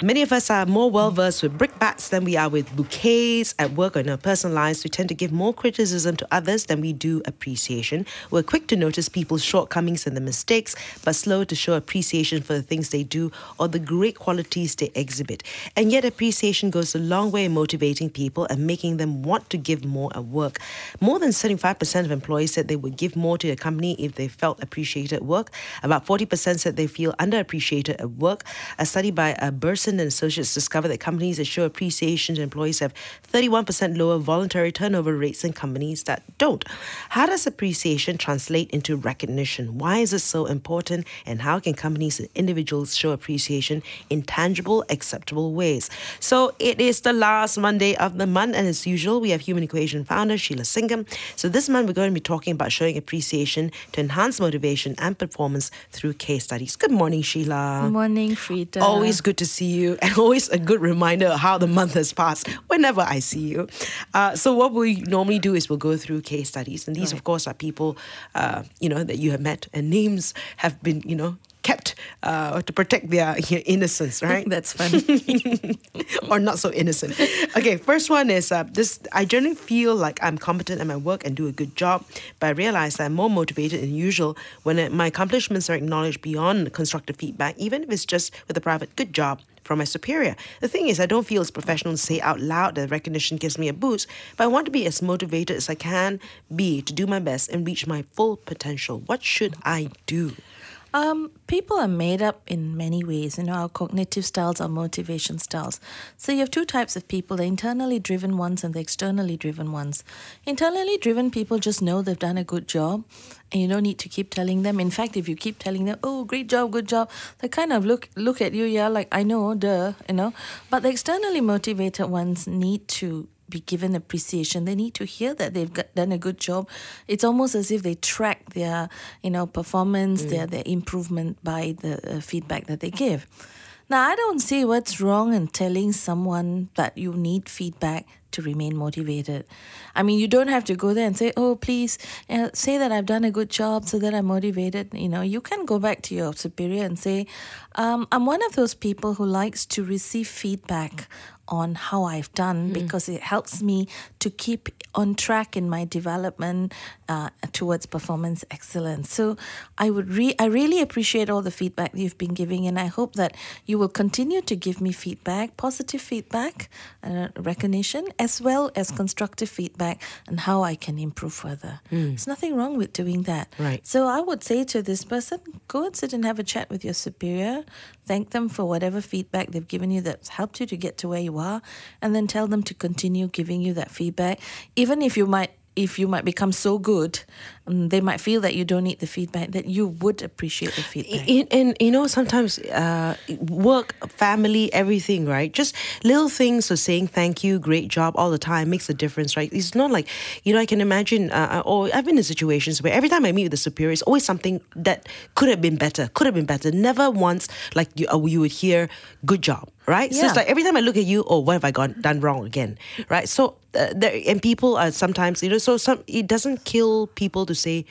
Many of us are more well versed with brickbats than we are with bouquets at work or in our personal lives. We tend to give more criticism to others than we do appreciation. We're quick to notice people's shortcomings and the mistakes, but slow to show appreciation for the things they do or the great qualities they exhibit. And yet, appreciation goes a long way in motivating people and making them want to give more at work. More than 75% of employees said they would give more to a company if they felt appreciated at work. About 40% said they feel underappreciated at work. A study by a And Associates discovered that companies that show appreciation to employees have 31% lower voluntary turnover rates than companies that don't. How does appreciation translate into recognition? Why is it so important? And how can companies and individuals show appreciation in tangible, acceptable ways? So it is the last Monday of the month, and as usual, we have Human Equation founder Sheila Singam. So this month, we're going to be talking about showing appreciation to enhance motivation and performance through case studies. Good morning, Sheila. Good morning, Freda. Always good to see you you, and always a good reminder of how the month has passed whenever I see you. Uh, so, what we normally do is we'll go through case studies, and these, right. of course, are people, uh, you know, that you have met, and names have been, you know, kept uh, to protect their innocence, right? That's funny. or not so innocent. Okay, first one is uh, this I generally feel like I'm competent at my work and do a good job, but I realize that I'm more motivated than usual when my accomplishments are acknowledged beyond constructive feedback, even if it's just with a private good job from my superior. The thing is, I don't feel as professional to say out loud that recognition gives me a boost, but I want to be as motivated as I can be to do my best and reach my full potential. What should I do? Um, people are made up in many ways. You know, our cognitive styles, our motivation styles. So you have two types of people: the internally driven ones and the externally driven ones. Internally driven people just know they've done a good job, and you don't need to keep telling them. In fact, if you keep telling them, "Oh, great job, good job," they kind of look look at you, yeah, like I know, duh, you know. But the externally motivated ones need to be given appreciation. They need to hear that they've got, done a good job. It's almost as if they track their, you know, performance, mm. their their improvement by the uh, feedback that they give. Now, I don't see what's wrong in telling someone that you need feedback to remain motivated. I mean, you don't have to go there and say, "Oh, please uh, say that I've done a good job so that I'm motivated." You know, you can go back to your superior and say, um, "I'm one of those people who likes to receive feedback on how I've done mm. because it helps me to keep on track in my development uh, towards performance excellence. So I would re- I really appreciate all the feedback you've been giving, and I hope that you will continue to give me feedback, positive feedback, uh, recognition, as well as constructive feedback, and how I can improve further. Mm. There's nothing wrong with doing that. Right. So I would say to this person, go and sit and have a chat with your superior. Thank them for whatever feedback they've given you that's helped you to get to where you are, and then tell them to continue giving you that feedback, even if you might if you might become so good, um, they might feel that you don't need the feedback, that you would appreciate the feedback. And, and you know, sometimes uh, work, family, everything, right? Just little things of saying thank you, great job all the time makes a difference, right? It's not like, you know, I can imagine, uh, uh or I've been in situations where every time I meet with the superior, it's always something that could have been better, could have been better. Never once, like, you, uh, you would hear, good job right? Yeah. So it's like every time I look at you, oh, what have I gone done wrong again, right? So uh, there, and people are sometimes you know, so some it doesn't kill people to say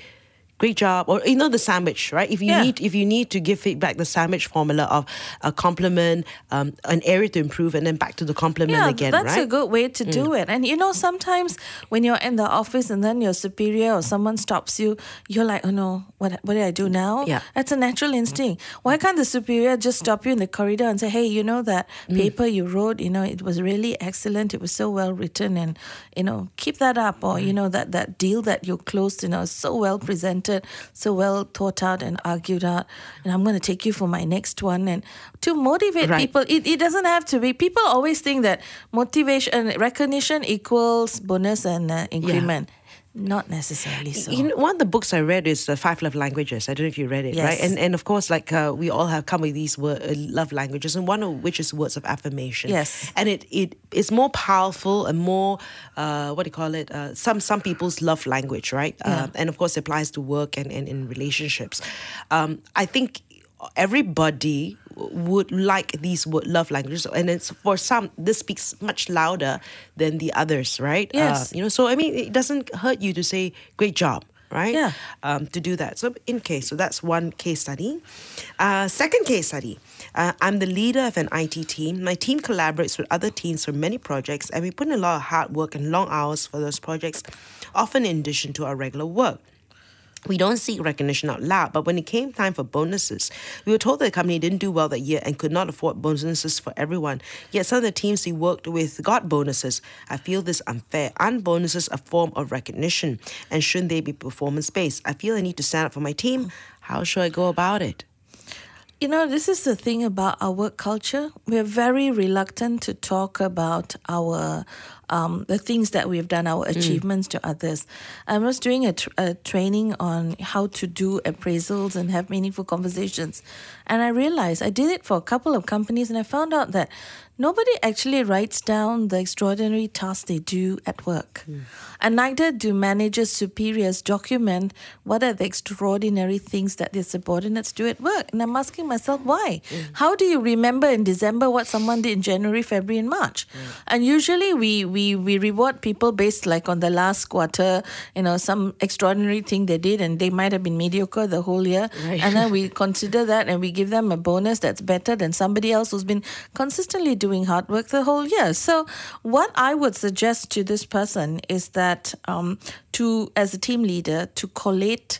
great job or you know the sandwich right if you yeah. need if you need to give feedback the sandwich formula of a compliment um, an area to improve and then back to the compliment yeah, again that's right? a good way to mm. do it and you know sometimes when you're in the office and then your superior or someone stops you you're like oh no what, what did i do now yeah that's a natural instinct why can't the superior just stop you in the corridor and say hey you know that mm. paper you wrote you know it was really excellent it was so well written and you know keep that up or mm. you know that that deal that you closed you know so well presented presented, so well thought out and argued out. And I'm going to take you for my next one. And to motivate right. people, it, it doesn't have to be. People always think that motivation, recognition equals bonus and uh, increment. Yeah. Not necessarily so. You know, one of the books I read is the Five Love Languages. I don't know if you read it, yes. right? And and of course, like uh, we all have come with these word, uh, love languages, and one of which is words of affirmation. Yes. And it it is more powerful and more uh, what do you call it? Uh, some some people's love language, right? Yeah. Uh, and of course, it applies to work and and in relationships. Um, I think everybody would like these wo- love languages. And it's for some this speaks much louder than the others right? Uh, Yes. you know so i mean it doesn't hurt you to say great job right? Yeah. um, to do that. So in case so that's one case study. Uh, second case study. Uh, i'm the leader of an it team. My team collaborates with other teams for many projects and we put in a lot of hard work and long hours for those projects often in addition to our regular work we don't seek recognition out loud, but when it came time for bonuses, we were told that the company didn't do well that year and could not afford bonuses for everyone. Yet some of the teams we worked with got bonuses. I feel this unfair. Aren't bonuses a form of recognition? And shouldn't they be performance based? I feel I need to stand up for my team. How should I go about it? You know, this is the thing about our work culture. We're very reluctant to talk about our um, the things that we've done, our mm. achievements to others. I was doing a, tr- a training on how to do appraisals and have meaningful conversations, and I realized I did it for a couple of companies, and I found out that nobody actually writes down the extraordinary tasks they do at work, mm. and neither do managers, superiors document what are the extraordinary things that their subordinates do at work. And I'm asking myself, why? Mm. How do you remember in December what someone did in January, February, and March? And usually we, we, we we reward people based like on the last quarter, you know, some extraordinary thing they did, and they might have been mediocre the whole year. Right. And then we consider that and we give them a bonus that's better than somebody else who's been consistently doing hard work the whole year. So, what I would suggest to this person is that um, to, as a team leader, to collate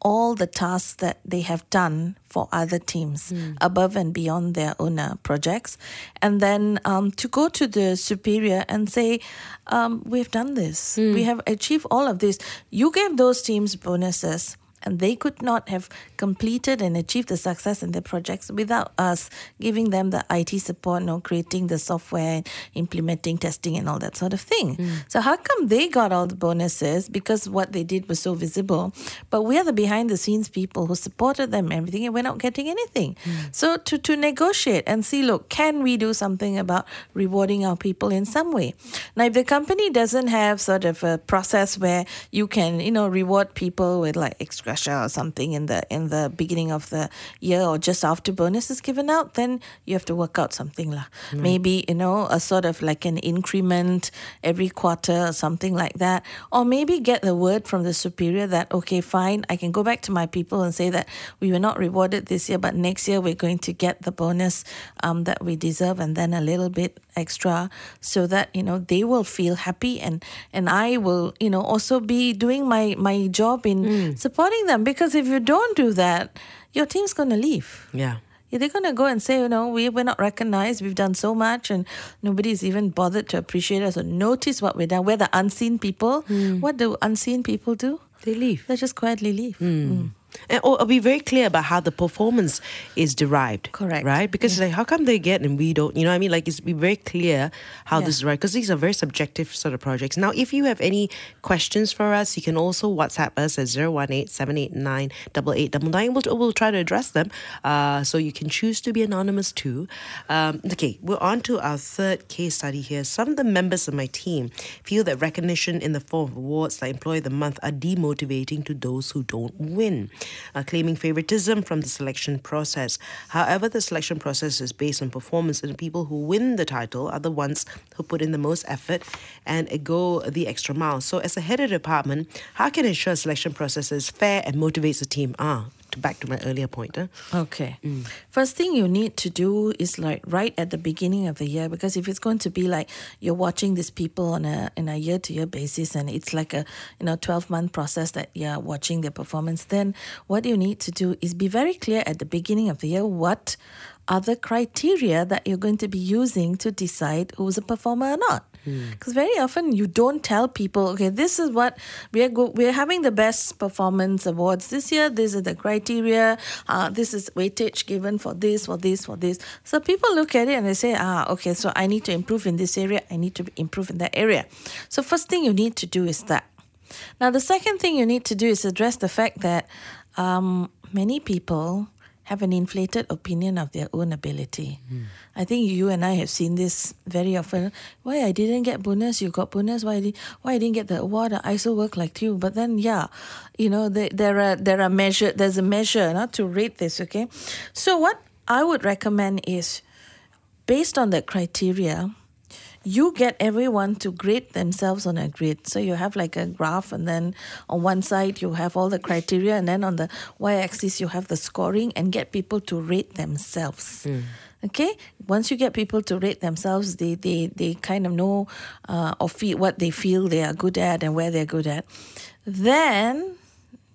all the tasks that they have done for other teams above and beyond their own uh, projects, and then um, to go to the superior and say, um, "We've done this. We have achieved all of this. You gave those teams bonuses." And they could not have completed and achieved the success in their projects without us giving them the IT support, no creating the software, implementing testing, and all that sort of thing. Hmm. So how come they got all the bonuses because what they did was so visible, but we are the behind the scenes people who supported them and everything, and we're not getting anything. Hmm. So to to negotiate and see, look, can we do something about rewarding our people in some way? Now, if the company doesn't have sort of a process where you can, you know, reward people with like extra or something in the in the beginning of the year or just after bonus is given out, then you have to work out something lah. Maybe you know a sort of like an increment every quarter or something like that, or maybe get the word from the superior that okay, fine, I can go back to my people and say that we were not rewarded this year, but next year we're going to get the bonus um, that we deserve and then a little bit extra, so that you know they will feel happy and and I will you know also be doing my my job in supporting them because if you don't do that, your team's going to leave. Yeah. They're going to go and say, you know, we, we're not recognized. We've done so much and nobody's even bothered to appreciate us or notice what we've done. We're the unseen people. What do unseen people do? They leave. They just quietly leave. Mm. And or, or be very clear about how the performance is derived. Correct. Right? Because like how come they get and we don't? You know what I mean? Like it's be very clear how Yeah. this is right. Because these are very subjective sort of projects. Now, if you have any questions for us, you can also WhatsApp us at 018-789-8899. We'll, we'll try to address them. Uh, so you can choose to be anonymous too. Um, okay, we're on to our third case study here. Some of the members of my team feel that recognition in the form of awards like Employee of the Month are demotivating to those who don't win, uh, claiming favoritism from the selection process. However, the selection process is based on performance, and the people who win the title are the ones who put in the most effort and go the extra mile. So, as a head of department, how can I ensure selection process is fair and motivates the team? Ah, to back to my earlier point. Huh? Okay. Mm. First thing you need to do is like right at the beginning of the year because if it's going to be like you're watching these people on a in a year to year basis and it's like a you know 12 month process that you're watching their performance then what you need to do is be very clear at the beginning of the year what are the criteria that you're going to be using to decide who's a performer or not. Because very often you don't tell people, okay, this is what we are go- we're having the best performance awards this year. These are the criteria. Uh, this is weightage given for this, for this, for this. So people look at it and they say, ah, okay, so I need to improve in this area. I need to improve in that area. So first thing you need to do is that. Now the second thing you need to do is address the fact that um, many people have an inflated opinion of their own ability. Hmm. I think you and I have seen this very often. Why I didn't get bonus, you got bonus. Why I did, why I didn't get the award? I also work like you. But then, yeah, you know, there, there are there are measure. There's a measure not to rate this. Okay, so what I would recommend is based on that criteria you get everyone to grade themselves on a grid. So you have like a graph, and then on one side you have all the criteria, and then on the y axis you have the scoring, and get people to rate themselves. Okay, once you get people to rate themselves, they they, they kind of know uh, or feel what they feel they are good at and where they're good at. Then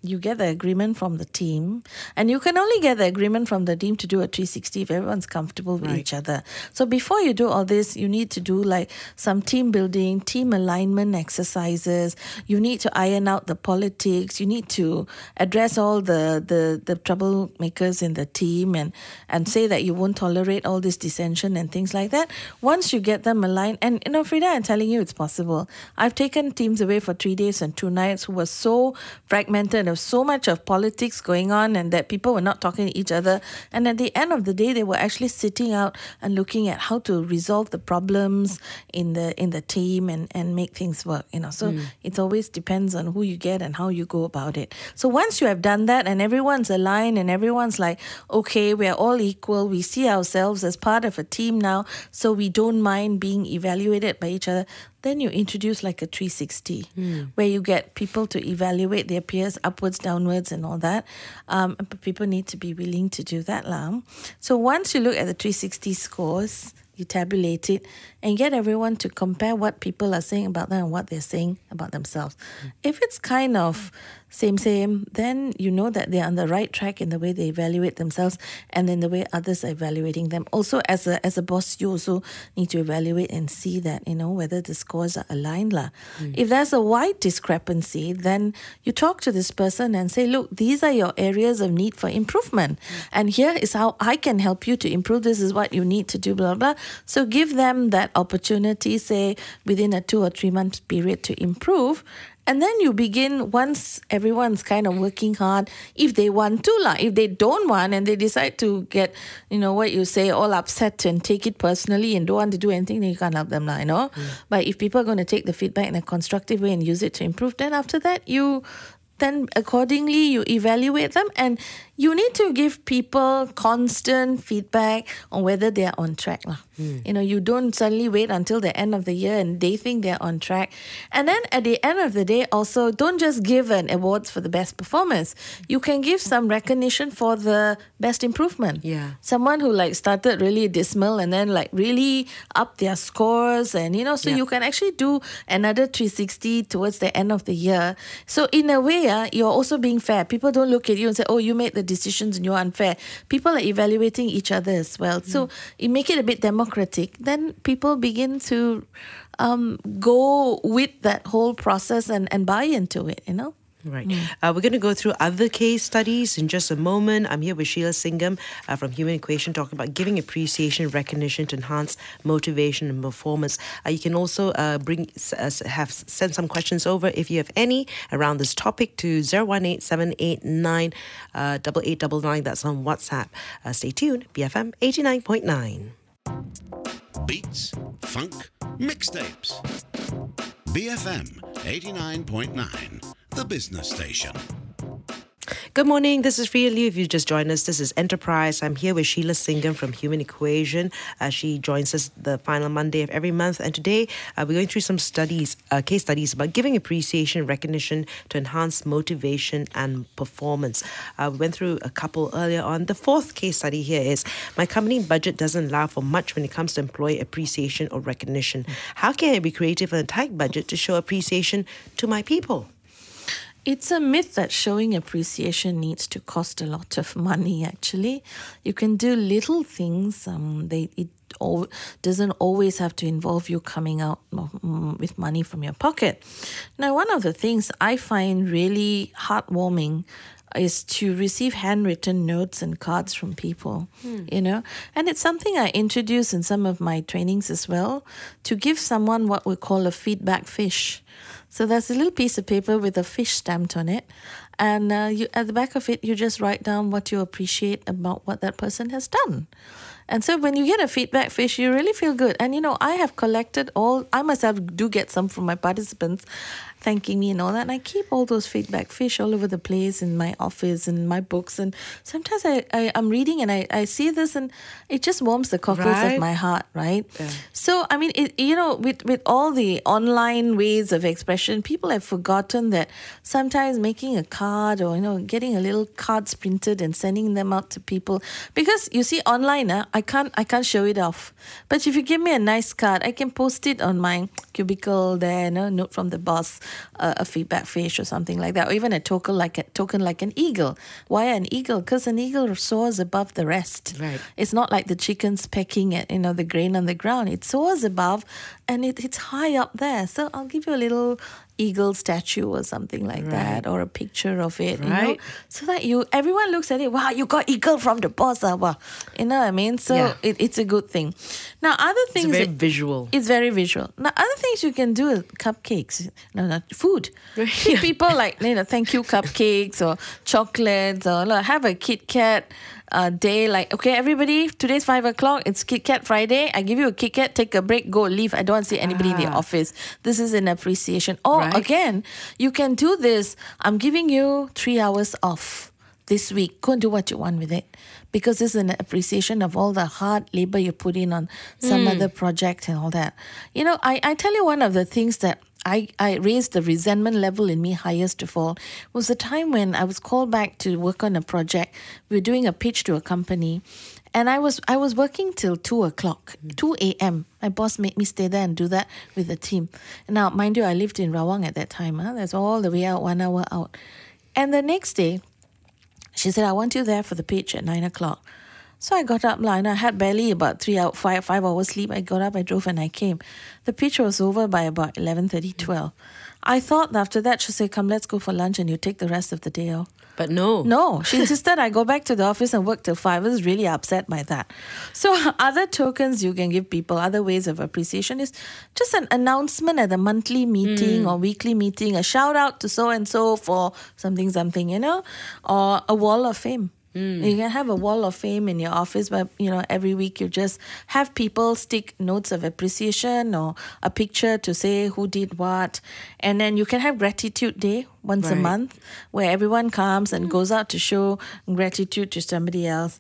you get the agreement from the team, and you can only get the agreement from the team to do a 360 if everyone's comfortable with each other. So before you do all this, you need to do like some team building, team alignment exercises. You need to iron out the politics. You need to address all the the, the troublemakers in the team and and say that you won't tolerate all this dissension and things like that. Once you get them aligned, and you know, Freda, I'm telling you, it's possible. I've taken teams away for three days and two nights who were so fragmented. There was so much of politics going on, and that people were not talking to each other. And at the end of the day, they were actually sitting out and looking at how to resolve the problems in the in the team and and make things work. You know, so hmm. it always depends on who you get and how you go about it. So once you have done that, and everyone's aligned, and everyone's like, okay, we are all equal. We see ourselves as part of a team now, so we don't mind being evaluated by each other then you introduce like a 360 where you get people to evaluate their peers upwards downwards and all that. Um, but people need to be willing to do that lah. so once you look at the 360 scores you tabulate it and get everyone to compare what people are saying about them and what they're saying about themselves. If it's kind of same same. Then you know that they're on the right track in the way they evaluate themselves and in the way others are evaluating them. Also as a as a boss you also need to evaluate and see that you know whether the scores are aligned lah. Hmm. if there's a wide discrepancy then you talk to this person and say look these are your areas of need for improvement. Hmm. And here is how i can help you to improve. This is what you need to do blah blah so give them that opportunity say within a two or three month period to improve and then you begin once everyone's kind of working hard, if they want to, lah. If they don't want and they decide to get, you know, what you say, all upset and take it personally and don't want to do anything, then you can't help them, lah, you know. But if people are going to take the feedback in a constructive way and use it to improve, then after that you then accordingly you evaluate them and you need to give people constant feedback on whether they are on track lah. Hmm. you know you don't suddenly wait until the end of the year and they think they're on track and then at the end of the day also don't just give an awards for the best performance you can give some recognition for the best improvement Yeah. someone who like started really dismal and then like really up their scores and you know so Yeah. you can actually do another 360 towards the end of the year so in a way uh, you're also being fair. People don't look at you and say oh you made the decisions and you're unfair. People are evaluating each other as well. So you make it a bit democratic then people begin to um, go with that whole process and, and buy into it you know Right. Uh, we're going to go through other case studies in just a moment. I'm here with Sheila Singam uh, from Human Equation talking about giving appreciation, recognition to enhance motivation and performance. Uh, you can also uh, bring uh, have send some questions over if you have any around this topic to 018-789 uh, 8899. That's on WhatsApp. Uh, stay tuned. BFM 89.9. Beats, funk, mixtapes. BFM 89.9, the business station. Good morning. This is Freda Liu. If you just joined us, this is Enterprise. I'm here with Sheila Singam from Human Equation. Uh, she joins us the final Monday of every month. And today uh, we're going through some studies, uh, case studies about giving appreciation, recognition to enhance motivation and performance. Uh, we went through a couple earlier on. The fourth case study here is my company budget doesn't allow for much when it comes to employee appreciation or recognition. How can I be creative on a tight budget to show appreciation to my people? It's a myth that showing appreciation needs to cost a lot of money. Actually, you can do little things. Um, they it al- doesn't always have to involve you coming out with money from your pocket. Now, one of the things I find really heartwarming is to receive handwritten notes and cards from people, you know, and it's something I introduce in some of my trainings as well to give someone what we call a feedback fish. So there's a little piece of paper with a fish stamped on it, and uh, you at the back of it, you just write down what you appreciate about what that person has done. And so when you get a feedback fish, you really feel good. And you know, I have collected all, I myself do get some from my participants thanking me and all that. And I keep all those feedback fish all over the place in my office and my books. And sometimes I, I, am reading and I, I see this and it just warms the cockles right. of my heart, right? Yeah. So, I mean, it, you know, with, with all the online ways of expression, people have forgotten that sometimes making a card or, you know, getting a little cards printed and sending them out to people. Because you see, online, uh, I can't I can't show it off. But if you give me a nice card, I can post it on my cubicle there, you know, note from the boss, uh, a feedback fish or something like that, or even a token like a token like an eagle. Why an eagle? Because an eagle soars above the rest. Right. It's not like the chickens pecking at you know the grain on the ground. It soars above, and it, it's high up there. So I'll give you a little eagle statue or something like right. that or a picture of it right. you know so that you everyone looks at it wow you got eagle from the boss ah, wow. you know what I mean so yeah. it, it's a good thing now other things it's very it, visual it's very visual now other things you can do is cupcakes no no food people like you know thank you cupcakes or chocolates or have a Kit Kat uh, day like okay everybody today's five o'clock it's Kit Kat Friday I give you a Kit Kat take a break go leave I don't want to see anybody ah. in the ah. office this is an appreciation or right. again you can do this I'm giving you three hours off this week go and do what you want with it because this is an appreciation of all the hard labor you put in on some mm. other project and all that you know I, I tell you one of the things that I, I raised the resentment level in me highest of all was the time when I was called back to work on a project. We were doing a pitch to a company and I was I was working till two o'clock, mm. two AM. My boss made me stay there and do that with the team. Now, mind you, I lived in Rawang at that time. Huh? That's all the way out, one hour out. And the next day, she said, I want you there for the pitch at nine o'clock. So I got up and I had barely about three out five five hours sleep. I got up, I drove, and I came. The pitch was over by about 11.30, 12. I thought after that she said, "Come, let's go for lunch, and you take the rest of the day off." But no, no. She insisted I go back to the office and work till five. I was really upset by that. So other tokens you can give people, other ways of appreciation is just an announcement at the monthly meeting mm. or weekly meeting, a shout out to so and so for something something, you know, or a wall of fame. Mm. You can have a wall of fame in your office, but you know every week you just have people stick notes of appreciation or a picture to say who did what, and then you can have gratitude day once right. a month where everyone comes and mm. goes out to show gratitude to somebody else.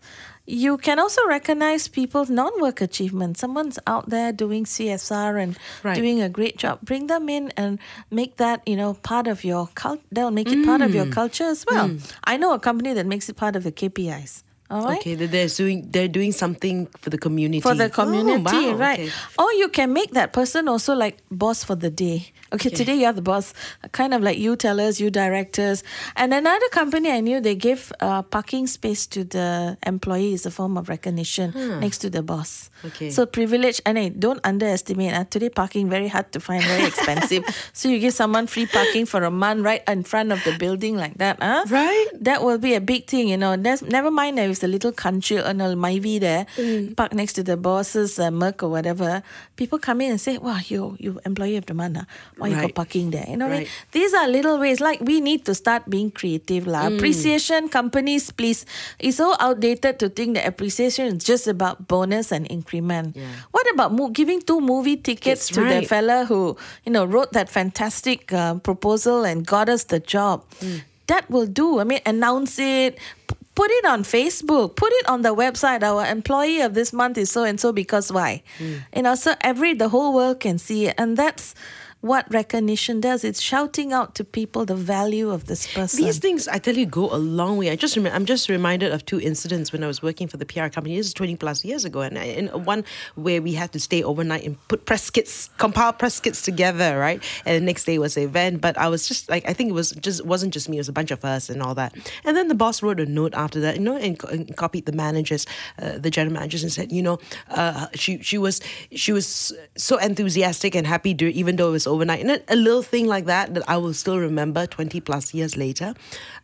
You can also recognize people's non work achievements. Someone's out there doing CSR and right. doing a great job. Bring them in and make that, you know, part of your cult. They'll make it mm. part of your mm. culture as well. Mm. I know a company that makes it part of the KPIs. All right. Okay, they're doing they're doing something for the community. For the community, oh, wow, right? Okay. Or you can make that person also like boss for the day. Okay, okay, today you're the boss, kind of like you tellers, you directors. And another company I knew they give uh, parking space to the employees, a form of recognition hmm. next to the boss. Okay. So privilege, and hey, don't underestimate. Uh, today parking very hard to find, very expensive. so you give someone free parking for a month right in front of the building like that, huh? Right. That will be a big thing, you know. There's, never mind if a little country or no Myvi there, mm. park next to the boss's uh, Merc or whatever. People come in and say, "Wow, you you employee of the month, why right. you got parking there?" You know, right. these are little ways. Like we need to start being creative, lah. Mm. Appreciation companies, please. It's so outdated to think that appreciation is just about bonus and increment. Yeah. What about mo- giving two movie tickets That's to right. the fella who you know wrote that fantastic uh, proposal and got us the job? Mm that will do. I mean, announce it, put it on Facebook, put it on the website. Our employee of this month is so and so because why? Mm. You know, so every the whole world can see it, and that's what recognition does. It's shouting out to people the value of this person. These things, I tell you, go a long way. I just rem- I'm just reminded of two incidents when I was working for the PR company. This is 20 plus years ago, and in one where we had to stay overnight and put press kits, compile press kits together, right? And the next day was the event. But I was just like, I think it was just wasn't just me; it was a bunch of us and all that. And then the boss wrote a note after that, you know, and, and copied the managers, uh, the general managers, and said, you know, uh, she she was she was so enthusiastic and happy, even though it was overnight. And a little thing like that that I will still remember 20 plus years later.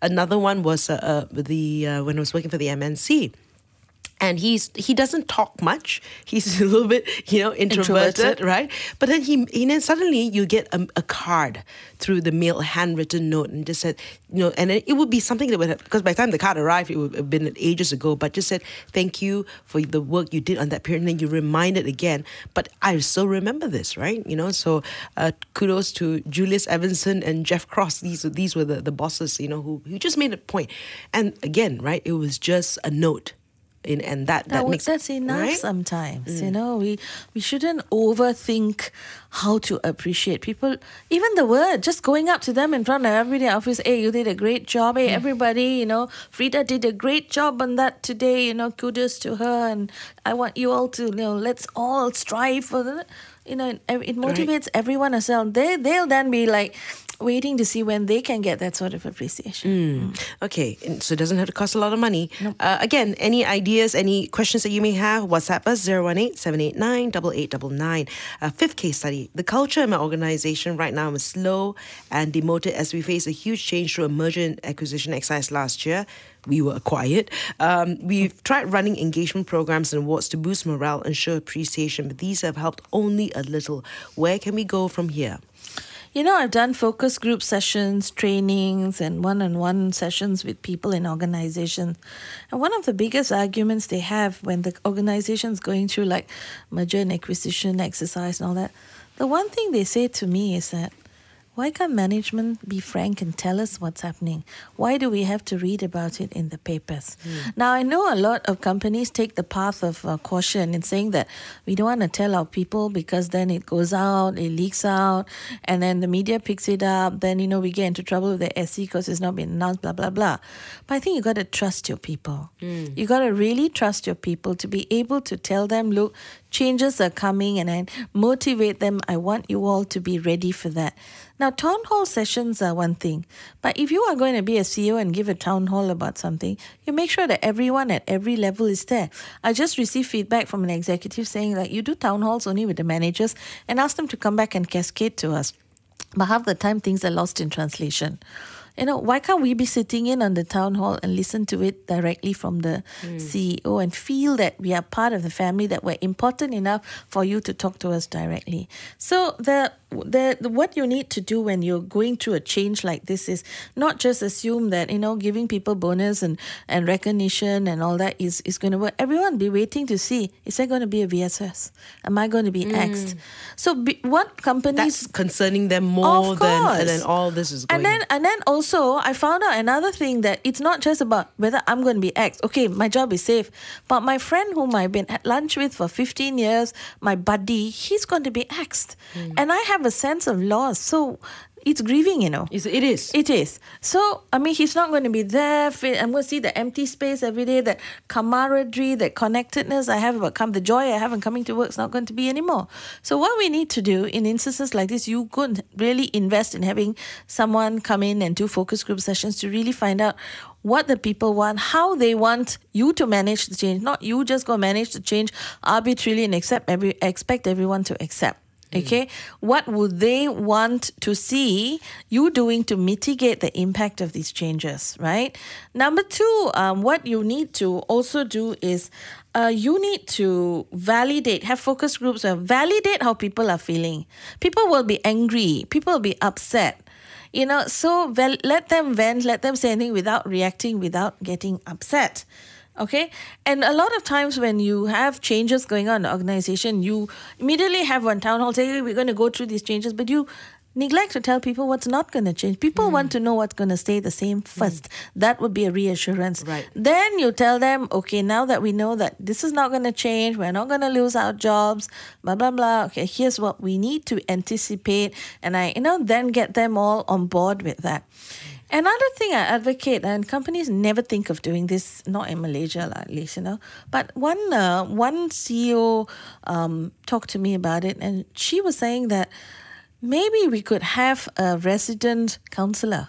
Another one was uh, uh, the uh, when I was working for the MNC and he's he doesn't talk much. He's a little bit, you know, introverted, Introverted. right? But then he, he then suddenly you get a, a card through the mail, a handwritten note, and just said, you know, and it, would be something that would have because by the time the card arrived, it would have been ages ago. But just said thank you for the work you did on that period, and then you remind it again. But I still remember this, right? You know, so uh, kudos to Julius Evanson and Jeff Cross. These these were the, the bosses, you know, who who just made a point. And again, right, it was just a note. In, and that, that, That, makes that's enough right? sometimes. You mm. know, we we shouldn't overthink how to appreciate people. Even the word, just going up to them in front of everybody in office, hey, you did a great job. Hey, mm. everybody, you know, Freda did a great job on that today. You know, kudos to her. And I want you all to, you know, let's all strive for that. You know, it, it motivates everyone as well. They they'll then be like waiting to see when they can get that sort of appreciation. Okay, so it doesn't have to cost a lot of money. Uh, again, any ideas, any questions that you may have, WhatsApp us 018 789 8899. Uh, fifth case study. The culture in my organization right now is slow and demoted as we face a huge change through a merger and acquisition exercise last year. We were acquired. Um, we've tried running engagement programs and awards to boost morale and show appreciation, but these have helped only a little. Where can we go from here? You know, I've done focus group sessions, trainings, and one on one sessions with people in organizations. And one of the biggest arguments they have when the organization's going through like merger and acquisition exercise and all that, the one thing they say to me is that why can't management be frank and tell us what's happening? Why do we have to read about it in the papers? Now, I know a lot of companies take the path of uh, caution in saying that we don't want to tell our people because then it goes out, it leaks out, and then the media picks it up. Then, you know, we get into trouble with the SE because it's not been announced, blah, blah, blah. But I think you got to trust your people. You got to really trust your people to be able to tell them, look, changes are coming and I motivate them. I want you all to be ready for that. Now, town hall sessions are one thing, but if you are going to be a CEO and give a town hall about something, you make sure that everyone at every level is there. I just received feedback from an executive saying that you do town halls only with the managers and ask them to come back and cascade to us. But half the time, things are lost in translation. You know, why can't we be sitting in on the town hall and listen to it directly from the hmm. CEO and feel that we are part of the family, that we're important enough for you to talk to us directly? So the the, what you need to do when you're going through a change like this is not just assume that you know giving people bonus and and recognition and all that is is going to work. Everyone be waiting to see is there going to be a VSS? Am I going to be axed? So be, what companies That's concerning them more than, than all this is going and then and then also I found out another thing that it's not just about whether I'm going to be axed. Okay, my job is safe, but my friend whom I've been at lunch with for 15 years, my buddy, he's going to be axed, Hmm. and I have a sense of loss. So it's grieving, you know. Is- It is. It is. So, I mean, he's not going to be there. I'm going to see the empty space every day, that camaraderie, that connectedness I have about come, the joy I have in coming to work is not going to be anymore. So, what we need to do in instances like this, you could really invest in having someone come in and do focus group sessions to really find out what the people want, how they want you to manage the change, not you just go manage the change arbitrarily and accept every expect everyone to accept. Okay, what would they want to see you doing to mitigate the impact of these changes, right? Number two, um, what you need to also do is uh, you need to validate, have focus groups where validate how people are feeling. People will be angry, people will be upset. You know, so let them vent, let them say anything without reacting, without getting upset. Okay. And a lot of times when you have changes going on in the organization, you immediately have one town hall say, hey, we're going to go through these changes, but you neglect to tell people what's not going to change. People want hmm. to know what's going to stay the same hmm. first. That would be a reassurance. Right. Then you tell them, okay, now that we know that this is not going to change, we're not going to lose our jobs, blah, blah, blah. Okay, here's what we need to anticipate. And I, you know, then get them all on board with that. Another thing I advocate, and companies never think of doing this, not in Malaysia at least, you know. But one uh, one CEO um, talked to me about it, and she was saying that maybe we could have a resident counselor.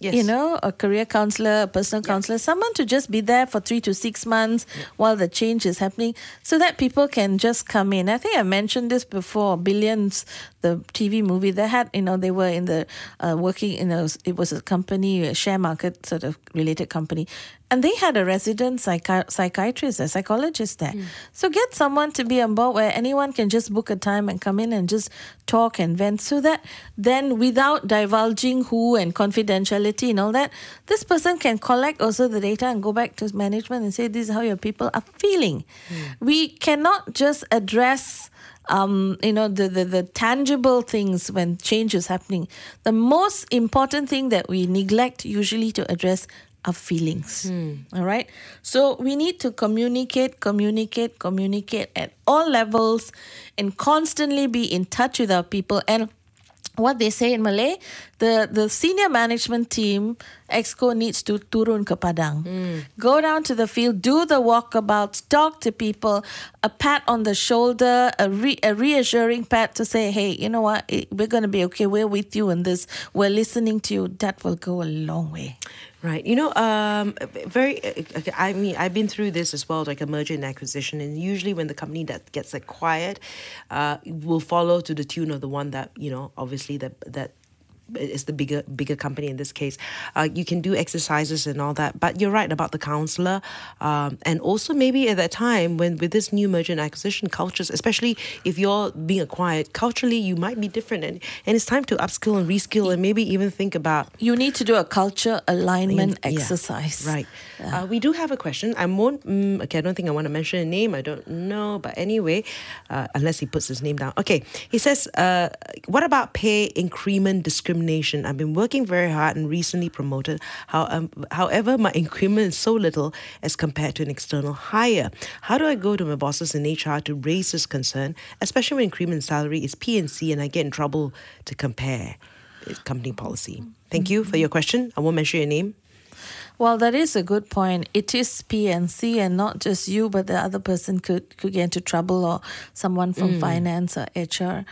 yes. You know, a career counselor, a personal counselor, someone to just be there for three to six months while the change is happening so that people can just come in. I think I mentioned this before Billions, the TV movie, they had, you know, they were in the uh, working in a, it was a company, a share market sort of related company. And they had a resident psychi- psychiatrist, a psychologist there. So get someone to be on board where anyone can just book a time and come in and just talk and vent so that then without divulging who and confidentiality and all that, this person can collect also the data and go back to management and say this is how your people are feeling. We cannot just address um, you know the, the the tangible things when change is happening. The most important thing that we neglect usually to address are feelings. Hmm. All right. So we need to communicate, communicate, communicate at all levels, and constantly be in touch with our people and what they say in Malay, the, the senior management team, EXCO needs to turun ke Padang. Go down to the field, do the walkabouts, talk to people, a pat on the shoulder, a, re, a reassuring pat to say, hey, you know what, we're going to be okay. We're with you in this. We're listening to you. That will go a long way. Right. You know, um, very. I mean, I've been through this as well, like a merger and acquisition, and usually when the company that gets acquired, uh, will follow to the tune of the one that you know, obviously that that is the bigger bigger company in this case. Uh, you can do exercises and all that, but you're right about the counselor, um, and also maybe at that time when with this new merger and acquisition cultures, especially if you're being acquired culturally, you might be different, and and it's time to upskill and reskill, and maybe even think about You need to do a culture alignment yeah, exercise. Right. Uh, we do have a question. I won't. Mm, okay, I don't think I want to mention a name. I don't know, but anyway, uh, unless he puts his name down. Okay. He says, uh, "What about pay increment discrimination? I've been working very hard and recently promoted. How, um, however, my increment is so little as compared to an external hire. How do I go to my bosses in HR to raise this concern, especially when increment salary is PNC and I get in trouble to compare?" Company policy. Thank you for your question. I won't mention your name. Well, that is a good point. It is PNC and not just you, but the other person could, could get into trouble or someone from finance or HR.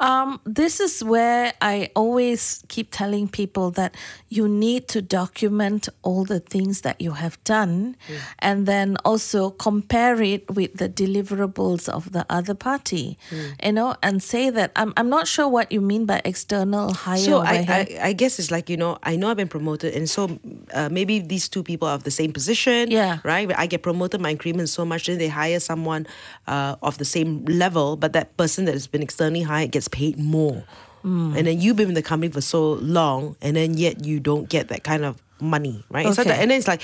Um, this is where I always keep telling people that you need to document all the things that you have done and then also compare it with the deliverables of the other party, you know, and say that I'm, I'm not sure what you mean by external hire. So I. I, I guess it's like you know I know I've been promoted, and so uh, maybe these two people are of the same position, Yeah. right? But I get promoted, my increment so much, then they hire someone uh, of the same level, but that person that has been externally hired gets paid more, Hmm. and then you've been in the company for so long, and then yet you don't get that kind of money, right? So Okay. and then it's like,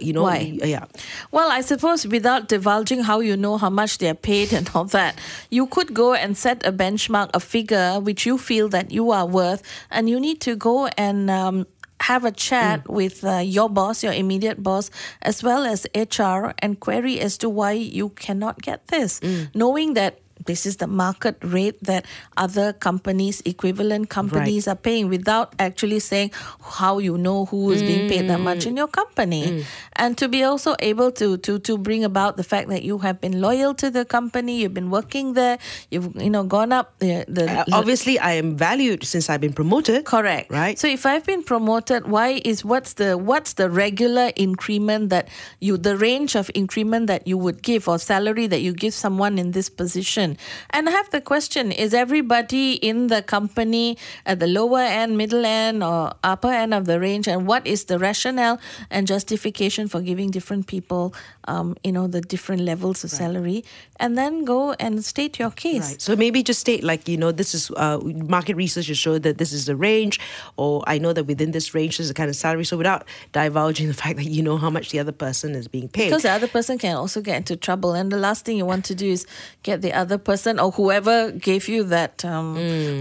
you know, Why? yeah. Well, I suppose without divulging how you know how much they're paid and all that, you could go and set a benchmark, a figure which you feel that you are worth, and you need to go and um, have a chat Mm. with uh, your boss, your immediate boss, as well as HR, and query as to why you cannot get this, Mm. knowing that. This is the market rate that other companies, equivalent companies, are paying without actually saying how you know who is being paid that much in your company. And to be also able to, to to bring about the fact that you have been loyal to the company, you've been working there, you've you know gone up the, the Uh, obviously, I am valued since I've been promoted. Correct. Right. So if I've been promoted, why is what's the what's the regular increment that you the range of increment that you would give or salary that you give someone in this position? And I have the question: Is everybody in the company at the lower end, middle end, or upper end of the range? And what is the rationale and justification for giving different people, um, you know, the different levels of salary? And then go and state your case. Right. So maybe just state like you know this is uh, market research has showed that this is the range, or I know that within this range this is the kind of salary. So without divulging the fact that you know how much the other person is being paid. Because the other person can also get into trouble, and the last thing you want to do is get the other person or whoever gave you that um,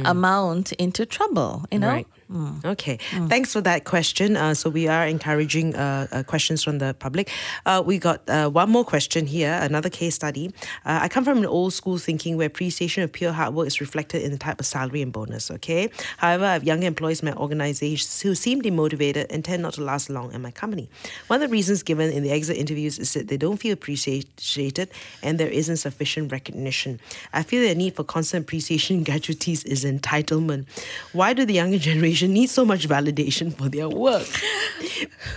amount into trouble. You know, Right. Okay. Thanks for that question. Uh, so we are encouraging uh, uh, questions from the public. Uh, we got uh, one more question here, another case study. Uh, I come from an old school thinking where appreciation of pure hard work is reflected in the type of salary and bonus. Okay. However, I have young employees in my organization who seem demotivated and tend not to last long in my company. One of the reasons given in the exit interviews is that they don't feel appreciated and there isn't sufficient recognition. I feel the need for constant appreciation and gratuities is entitlement. Why do the younger generation generation needs so much validation for their work.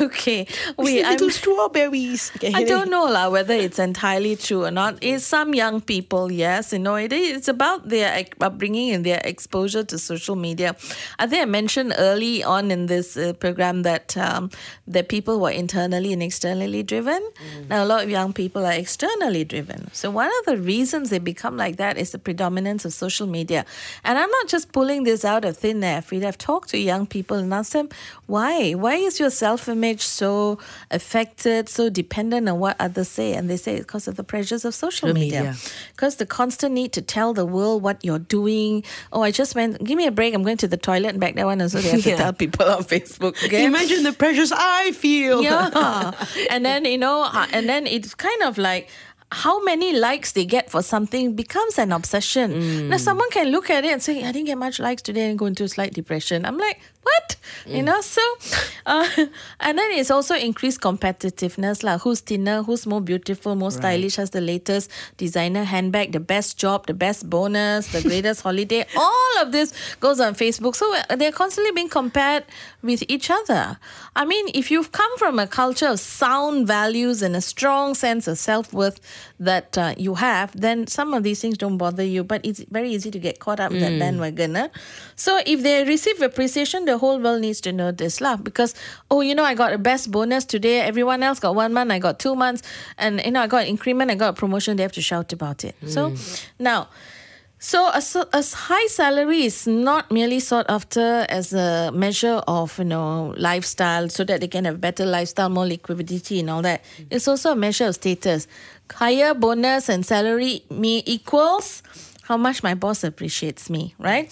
Okay, We we. I'm, little strawberries. Okay, I don't know lah whether it's entirely true or not. Is some young people, yes, you know, it is it's about their upbringing and their exposure to social media. I think I mentioned early on in this uh, program that um, that people were internally and externally driven. Now a lot of young people are externally driven. So one of the reasons they become like that is the predominance of social media. And I'm not just pulling this out of thin air. Freda, I've talked to young people and ask them, why? Why is your self-image so affected, so dependent on what others say? And they say it's because of the pressures of social media. Because the constant need to tell the world what you're doing. Oh, I just went, give me a break. I'm going to the toilet and back that one. And so they have to Yeah. tell people on Facebook. Okay? Imagine the pressures I feel. yeah and then you know uh, and then it's kind of like how many likes they get for something becomes an obsession. Now, mm. someone can look at it and say, I didn't get much likes today and go into a slight depression. I'm like, what? You know, so, uh, and then it's also increased competitiveness. Like, who's thinner, who's more beautiful, more stylish, has the latest designer handbag, the best job, the best bonus, the greatest holiday. All of this goes on Facebook. So uh, they're constantly being compared with each other. I mean, if you've come from a culture of sound values and a strong sense of self worth that uh, you have, then some of these things don't bother you. But it's very easy to get caught up in that bandwagon. Huh? So if they receive appreciation, the whole world needs to know this lah. Because oh, you know, I got a best bonus today. Everyone else got one month. I got two months, and you know, I got an increment. I got a promotion. They have to shout about it. So mm. now. So a, a high salary is not merely sought after as a measure of you know lifestyle, so that they can have better lifestyle, more liquidity, and all that. Mm. It's also a measure of status. Higher bonus and salary me equals how much my boss appreciates me, right?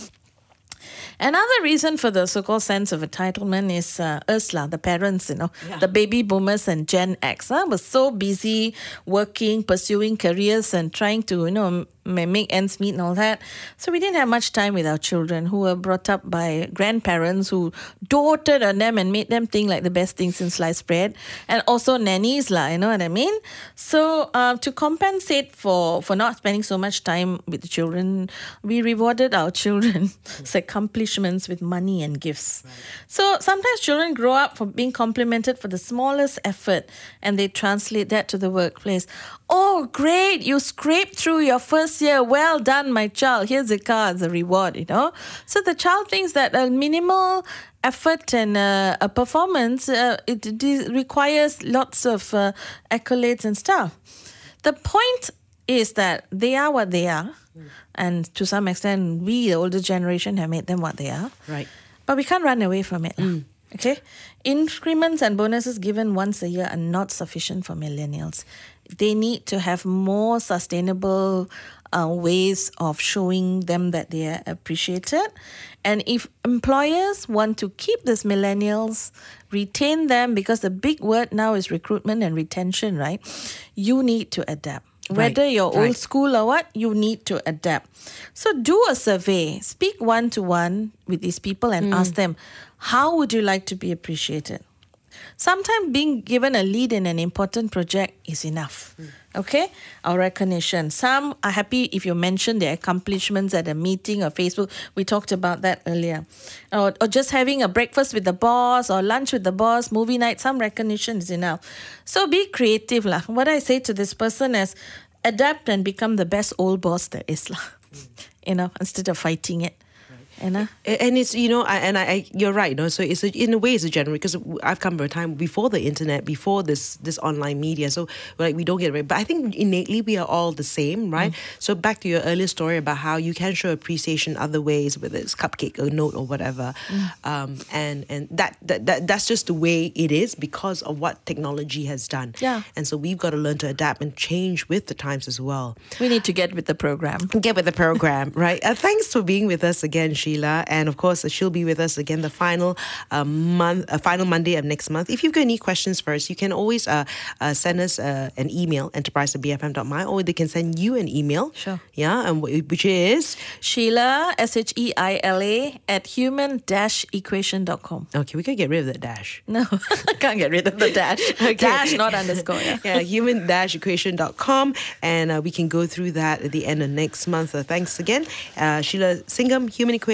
Another reason for the so-called sense of entitlement is uh, us, lah, the parents, you know, the baby boomers and Gen X, huh, were so busy working, pursuing careers, and trying to, you know, make ends meet and all that. So we didn't have much time with our children, who were brought up by grandparents who doted on them and made them think like the best thing since sliced bread, and also nannies, lah. You know what I mean? So uh, to compensate for for not spending so much time with the children, we rewarded our children's accomplishments with money and gifts. So sometimes children grow up for being complimented for the smallest effort, and they translate that to the workplace. Oh, great! You scraped through your first year. Well done, my child. Here's a car as a reward. You know. So the child thinks that a minimal effort and uh, a performance uh, it, it requires lots of uh, accolades and stuff. The point is that they are what they are, and to some extent, we, the older generation, have made them what they are. Right. But we can't run away from it. lah. Okay? Increments and bonuses given once a year are not sufficient for millennials. They need to have more sustainable uh, ways of showing them that they are appreciated. And if employers want to keep these millennials, retain them, because the big word now is recruitment and retention, right? You need to adapt. Whether Right, you're old school or what, you need to adapt. So do a survey, speak one to one with these people and ask them, how would you like to be appreciated? Sometimes being given a lead in an important project is enough. Hmm. Okay? Our recognition. Some are happy if you mention their accomplishments at a meeting or Facebook. We talked about that earlier. Or, or just having a breakfast with the boss or lunch with the boss, movie night, some recognition is enough. So be creative. Lah. What I say to this person is adapt and become the best old boss there is. Lah. Hmm. You know, instead of fighting it. You know? A- and it's you know I, and I, I you're right know so it's a, in a way it's a general because I've come from a time before the internet before this this online media so like we don't get it but I think innately we are all the same right so back to your earlier story about how you can show appreciation other ways whether it's cupcake or note or whatever um, and and that, that that that's just the way it is because of what technology has done Yeah. and so we've got to learn to adapt and change with the times as well We need to get with the program. get with the program, right? Uh, thanks for being with us again, Sheila, and of course she'll be with us again the final uh, month, uh, final Monday of next month. If you've got any questions for us, you can always uh, uh, send us uh, an email enterprise at bfm.my, or they can send you an email. Sure. Yeah, and wh- which is Sheila, S H E I L A, at human equation.com. okay. We can get rid of that dash. No, I can't get rid of the dash. Dash, not underscore. Yeah. yeah, human-equation.com. And uh, we can go through that at the end of next month. Thanks again. Uh, Sheila Singam, Human Equation.